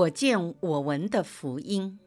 我见我闻的福音，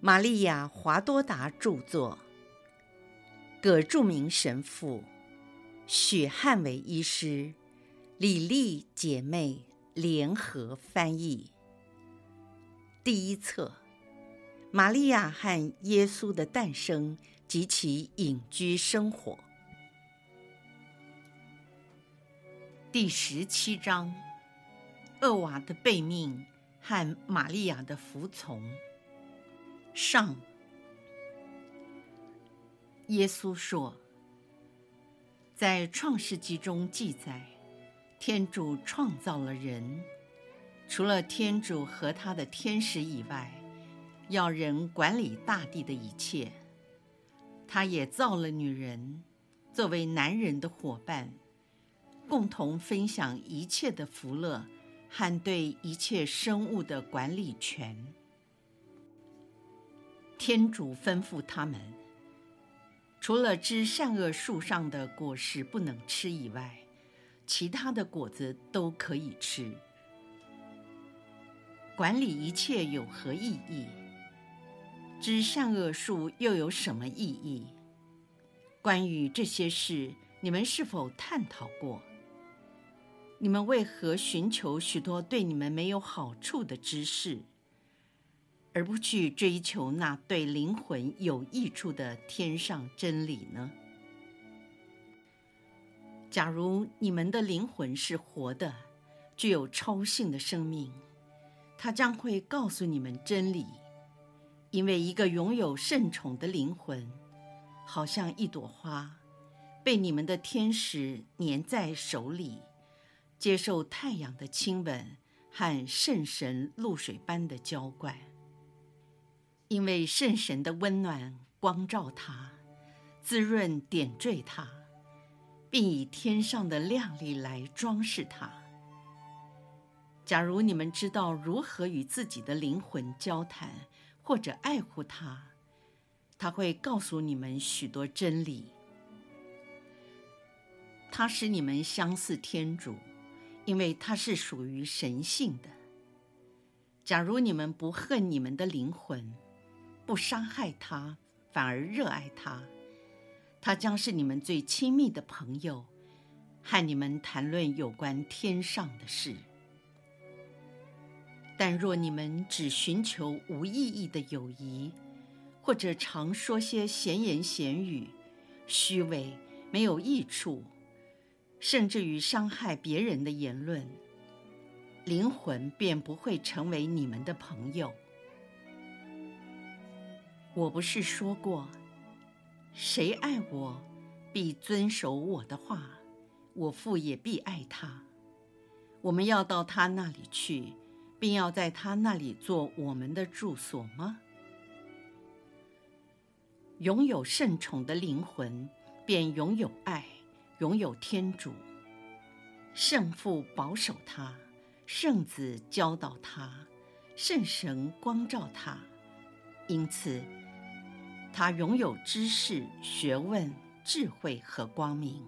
玛利亚·华多达著作，葛著名神父，许汉伟医师，李丽姐妹。联合翻译。第一册：玛利亚和耶稣的诞生及其隐居生活。第十七章。厄娃的背命。和玛利亚的服从。上，耶稣说，在创世纪中记载，天主创造了人，除了天主和他的天使以外，要人管理大地的一切。他也造了女人，作为男人的伙伴，共同分享一切的福乐。和对一切生物的管理权。天主吩咐他们，除了知善恶树上的果实不能吃以外，其他的果子都可以吃。管理一切有何意义？知善恶树又有什么意义？关于这些事，你们是否探讨过？你们为何寻求许多对你们没有好处的知识，而不去追求那对灵魂有益处的天上真理呢？假如你们的灵魂是活的，具有超性的生命，它将会告诉你们真理，因为一个拥有圣宠的灵魂，好像一朵花，被你们的天使粘在手里。接受太阳的亲吻和圣神露水般的浇灌，因为圣神的温暖光照他，滋润点缀他，并以天上的亮丽来装饰他。假如你们知道如何与自己的灵魂交谈或者爱护它，他会告诉你们许多真理。他使你们相似天主。因为它是属于神性的。假如你们不恨你们的灵魂，不伤害它，反而热爱它，它将是你们最亲密的朋友，和你们谈论有关天上的事。但若你们只寻求无意义的友谊，或者常说些闲言闲语，虚伪，没有益处。甚至于伤害别人的言论，灵魂便不会成为你们的朋友。我不是说过，谁爱我，必遵守我的话，我父也必爱他。我们要到他那里去，并要在他那里做我们的住所吗？拥有圣宠的灵魂，便拥有爱。拥有天主，圣父保守他，圣子教导他，圣神光照他，因此他拥有知识、学问、智慧和光明。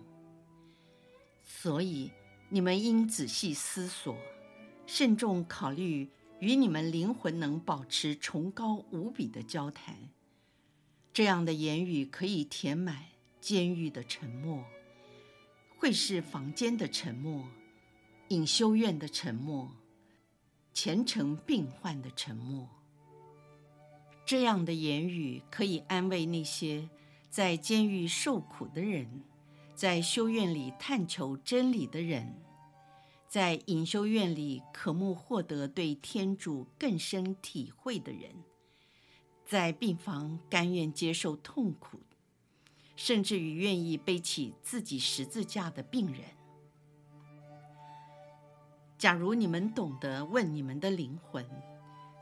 所以你们应仔细思索，慎重考虑，与你们灵魂能保持崇高无比的交谈。这样的言语可以填满监狱的沉默。会是房间的沉默，隐修院的沉默，虔诚病患的沉默。这样的言语可以安慰那些在监狱受苦的人，在修院里探求真理的人，在隐修院里渴慕获得对天主更深体会的人，在病房甘愿接受痛苦。甚至于愿意背起自己十字架的病人。假如你们懂得问你们的灵魂，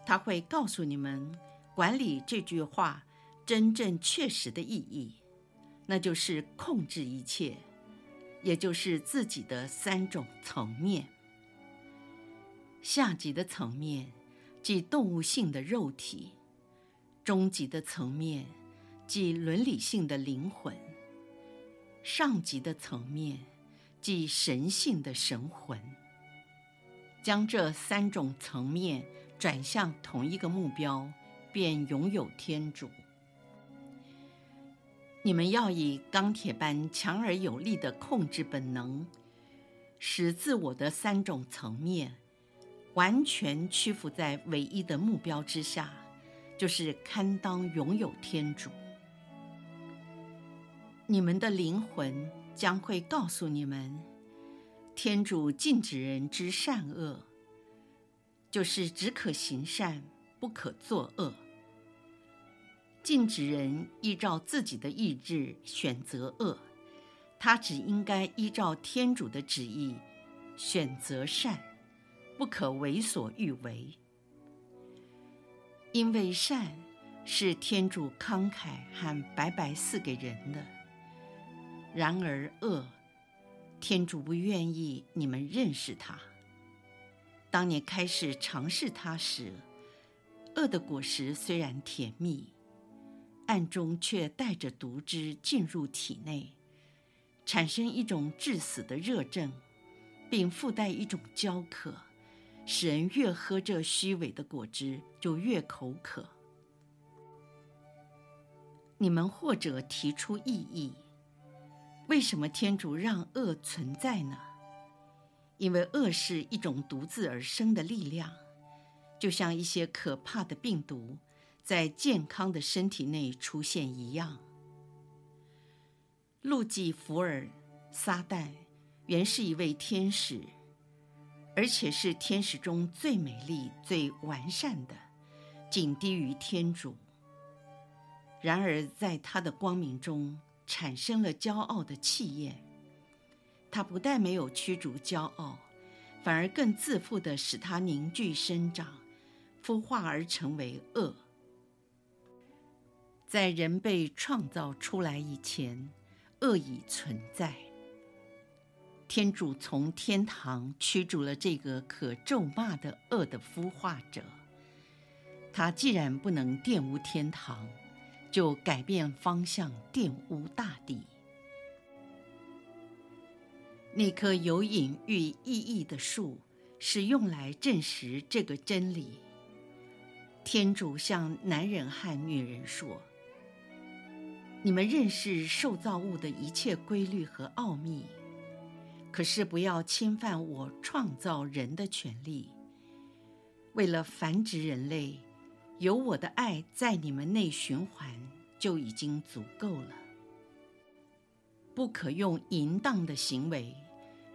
他会告诉你们管理这句话真正确实的意义，那就是控制一切，也就是自己的三种层面：下级的层面，即动物性的肉体；中级的层面。即伦理性的灵魂，上级的层面，即神性的神魂。将这三种层面转向同一个目标，便拥有天主。你们要以钢铁般强而有力的控制本能，使自我的三种层面完全屈服在唯一的目标之下，就是堪当拥有天主。你们的灵魂将会告诉你们，天主禁止人知善恶，就是只可行善，不可作恶。禁止人依照自己的意志选择恶，他只应该依照天主的旨意选择善，不可为所欲为。因为善是天主慷慨和白白赐给人的，然而恶，天主不愿意你们认识他。当你开始尝试它时，恶的果实虽然甜蜜。暗中却带着毒汁进入体内，产生一种致死的热症，并附带一种焦渴，使人越喝这虚伪的果汁就越口渴。你们或者提出异议：为什么天主让恶存在呢？因为恶是一种独自而生的力量，就像一些可怕的病毒。在健康的身体内出现一样。路基福尔，撒旦原是一位天使，而且是天使中最美丽、最完善的，仅低于天主。然而，在他的光明中产生了骄傲的气焰。他不但没有驱逐骄傲，反而更自负地使他凝聚生长，孵化而成为恶。在人被创造出来以前，恶已存在。天主从天堂驱逐了这个可咒骂的恶的孵化者。他既然不能玷污天堂，就改变方向玷污大地。那棵有隐喻意义的树是用来证实这个真理。天主向男人和女人说。你们认识受造物的一切规律和奥秘，可是不要侵犯我创造人的权利。为了繁殖人类，有我的爱在你们内循环就已经足够了。不可用淫荡的行为，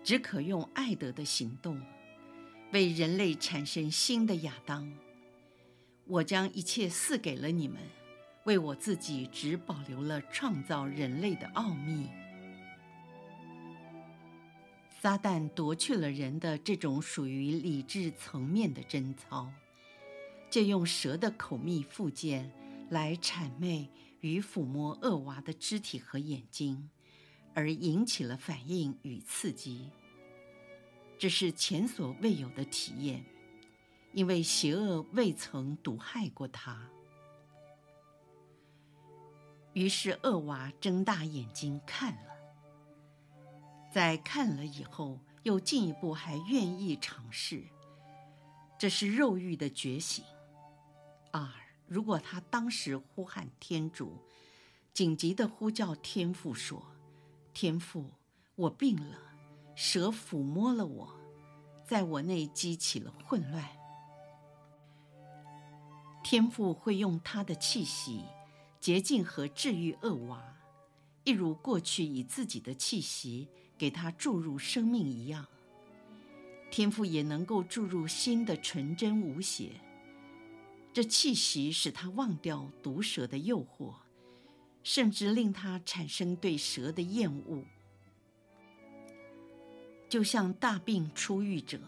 只可用爱德的行动，为人类产生新的亚当。我将一切赐给了你们。为我自己只保留了创造人类的奥秘。撒旦夺去了人的这种属于理智层面的贞操，借用蛇的口蜜腹剑来谄媚与抚摸恶娃的肢体和眼睛，而引起了反应与刺激。这是前所未有的体验，因为邪恶未曾毒害过他。于是恶娃睁大眼睛看了，在看了以后，又进一步还愿意尝试。这是肉欲的觉醒。二，如果他当时呼喊天主，紧急地呼叫天父说：“天父，我病了，蛇抚摸了我，在我内激起了混乱。”天父会用他的气息。洁净和治愈恶娃，一如过去以自己的气息给他注入生命一样，天父也能够注入新的纯真无邪。这气息使他忘掉毒蛇的诱惑，甚至令他产生对蛇的厌恶，就像大病初愈者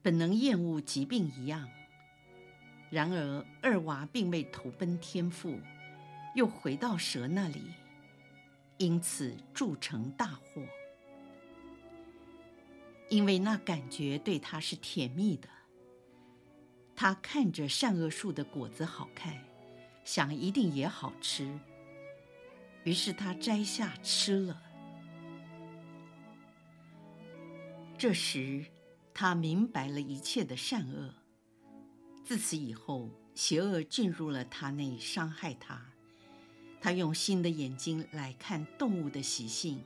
本能厌恶疾病一样。然而，二娃并未投奔天父。又回到蛇那里，因此铸成大祸。因为那感觉对他是甜蜜的，他看着善恶树的果子好看，想一定也好吃，于是他摘下吃了。这时，他明白了一切的善恶。自此以后，邪恶进入了他内，伤害他。他用新的眼睛来看动物的习性，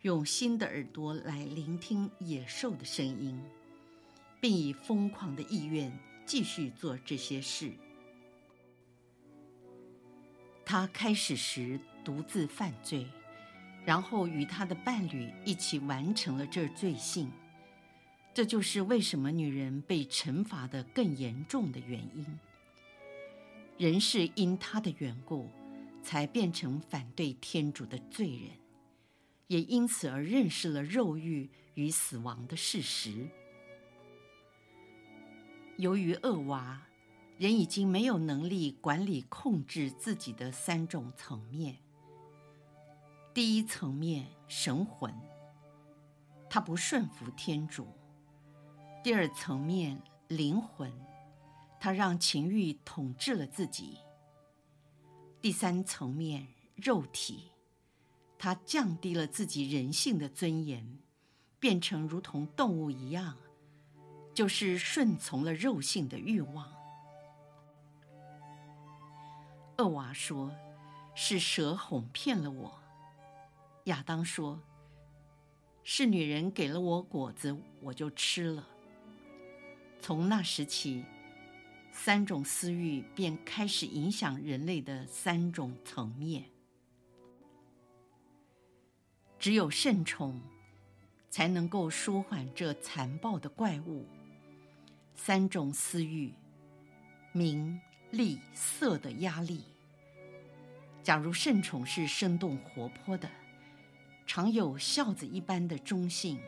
用新的耳朵来聆听野兽的声音，并以疯狂的意愿继续做这些事。他开始时独自犯罪，然后与他的伴侣一起完成了这罪行。这就是为什么女人被惩罚的更严重的原因。人是因他的缘故，才变成反对天主的罪人，也因此而认识了肉欲与死亡的事实。由于恶娃。人已经没有能力管理、控制自己的三种层面。第一层面，神魂，他不顺服天主；第二层面，灵魂，他让情欲统治了自己；第三层面，肉体，他降低了自己人性的尊严，变成如同动物一样，就是顺从了肉性的欲望。厄娃说：“是蛇哄骗了我。”亚当说：“是女人给了我果子，我就吃了。”从那时起，三种私欲便开始影响人类的三种层面。只有圣宠，才能够舒缓这残暴的怪物。三种私欲，名利色的压力。假如圣宠是生动活泼的，常有孝子一般的忠信，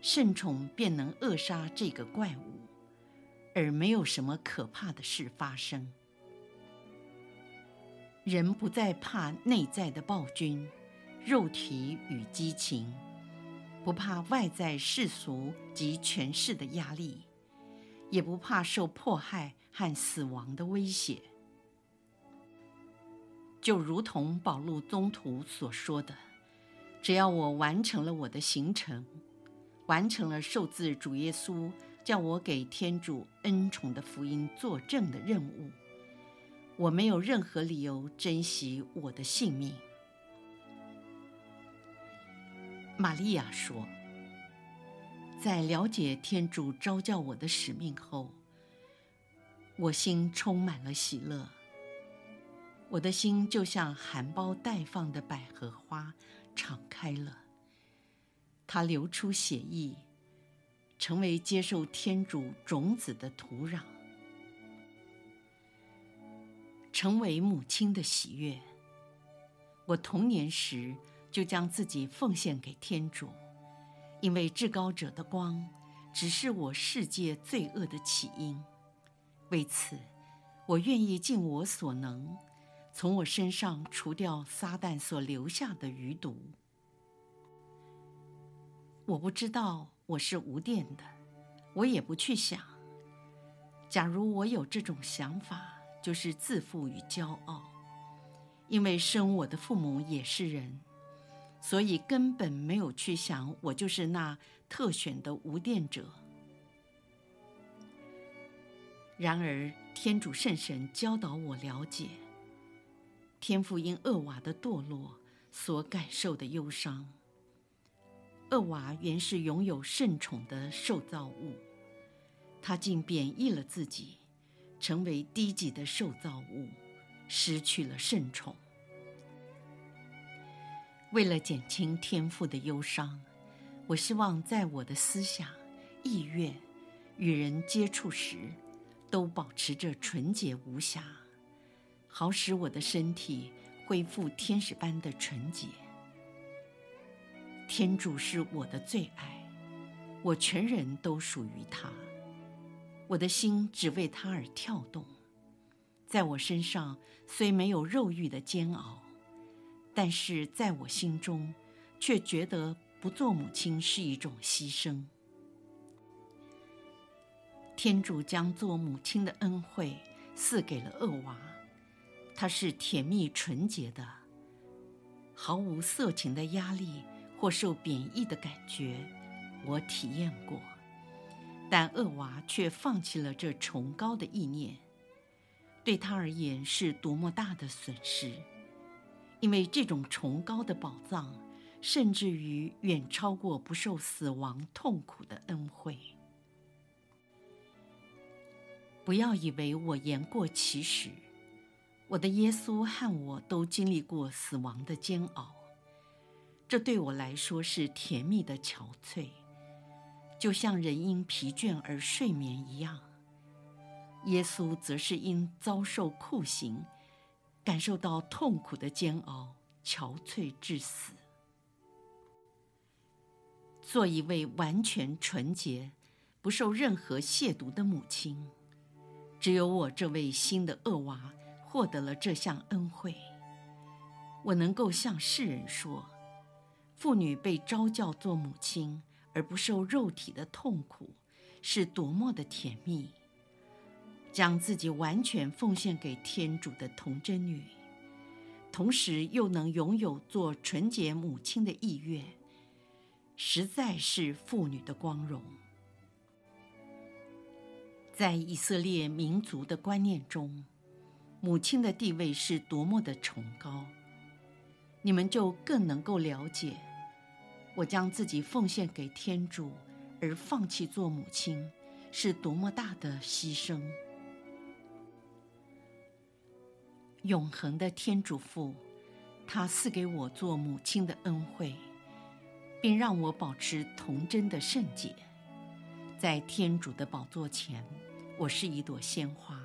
圣宠便能扼杀这个怪物，而没有什么可怕的事发生。人不再怕内在的暴君、肉体与激情，不怕外在世俗及权势的压力，也不怕受迫害和死亡的威胁。就如同保禄宗徒所说的，只要我完成了我的行程，完成了受自主耶稣叫我给天主恩宠的福音作证的任务，我没有任何理由珍惜我的性命。玛利亚说，在了解天主召叫我的使命后，我心充满了喜乐。我的心就像含苞待放的百合花，敞开了。它流出血液，成为接受天主种子的土壤，成为母亲的喜悦。我童年时就将自己奉献给天主，因为至高者的光，只是我世界罪恶的起因。为此，我愿意尽我所能。从我身上除掉撒旦所留下的余毒。我不知道我是无电的，我也不去想。假如我有这种想法，就是自负与骄傲。因为生我的父母也是人，所以根本没有去想我就是那特选的无玷者。然而，天主圣神教导我了解。天父因厄娃的堕落所感受的忧伤。厄娃原是拥有圣宠的受造物，他竟贬抑了自己，成为低级的受造物，失去了圣宠。为了减轻天父的忧伤，我希望在我的思想、意愿、与人接触时，都保持着纯洁无瑕。好使我的身体恢复天使般的纯洁。天主是我的最爱，我全人都属于他，我的心只为他而跳动。在我身上虽没有肉欲的煎熬，但是在我心中，却觉得不做母亲是一种牺牲。天主将做母亲的恩惠赐给了厄娃。她是甜蜜纯洁的，毫无色情的压力或受贬抑的感觉，我体验过，但恶娃却放弃了这崇高的意念，对他而言是多么大的损失！因为这种崇高的宝藏，甚至于远超过不受死亡痛苦的恩惠。不要以为我言过其实，我的耶稣和我都经历过死亡的煎熬，这对我来说是甜蜜的憔悴。就像人因疲倦而睡眠一样，耶稣则是因遭受酷刑，感受到痛苦的煎熬，憔悴致死。做一位完全纯洁、不受任何亵渎的母亲，只有我这位新的恶娃获得了这项恩惠。我能够向世人说，妇女被召叫做母亲。而不受肉体的痛苦，是多么的甜蜜！将自己完全奉献给天主的童贞女，同时又能拥有做纯洁母亲的意愿，实在是妇女的光荣。在以色列民族的观念中，母亲的地位是多么的崇高，你们就更能够了解。我将自己奉献给天主，而放弃做母亲，是多么大的牺牲！永恒的天主父，他赐给我做母亲的恩惠，并让我保持童贞的圣洁。在天主的宝座前，我是一朵鲜花，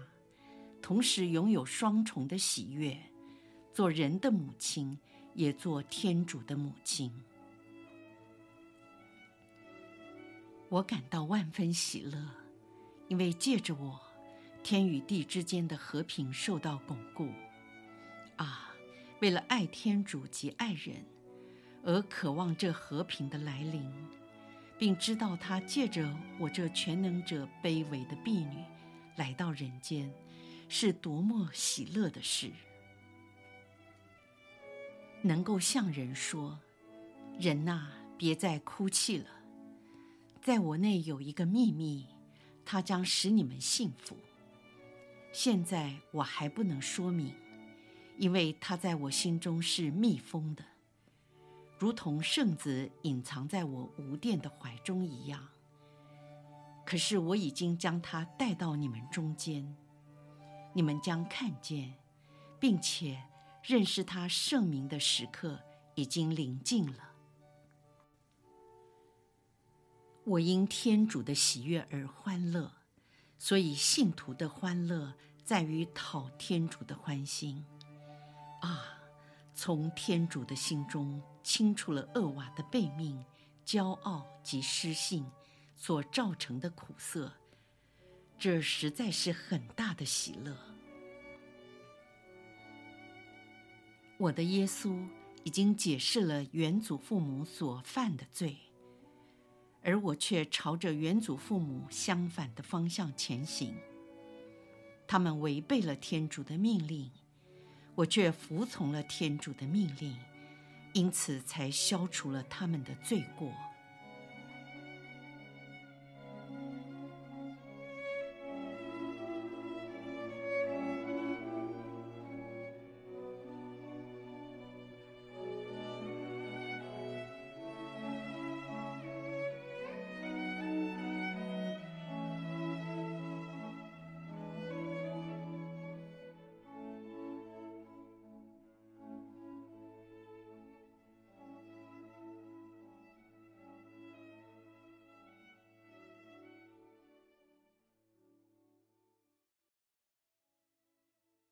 同时拥有双重的喜悦：做人的母亲，也做天主的母亲。我感到万分喜乐，因为借着我，天与地之间的和平受到巩固。啊，为了爱天主及爱人，而渴望这和平的来临，并知道他借着我这全能者卑微的婢女来到人间，是多么喜乐的事！能够向人说：“人呐，别再哭泣了。”在我内有一个秘密，它将使你们幸福。现在我还不能说明，因为它在我心中是密封的，如同圣子隐藏在我无殿的怀中一样。可是我已经将它带到你们中间，你们将看见，并且认识他圣名的时刻已经临近了。我因天主的喜悦而欢乐，所以信徒的欢乐在于讨天主的欢心。啊，从天主的心中清除了恶瓦的悖命、骄傲及失信所造成的苦涩，这实在是很大的喜乐。我的耶稣已经解释了原祖父母所犯的罪。而我却朝着原祖父母相反的方向前行。他们违背了天主的命令，我却服从了天主的命令，因此才消除了他们的罪过。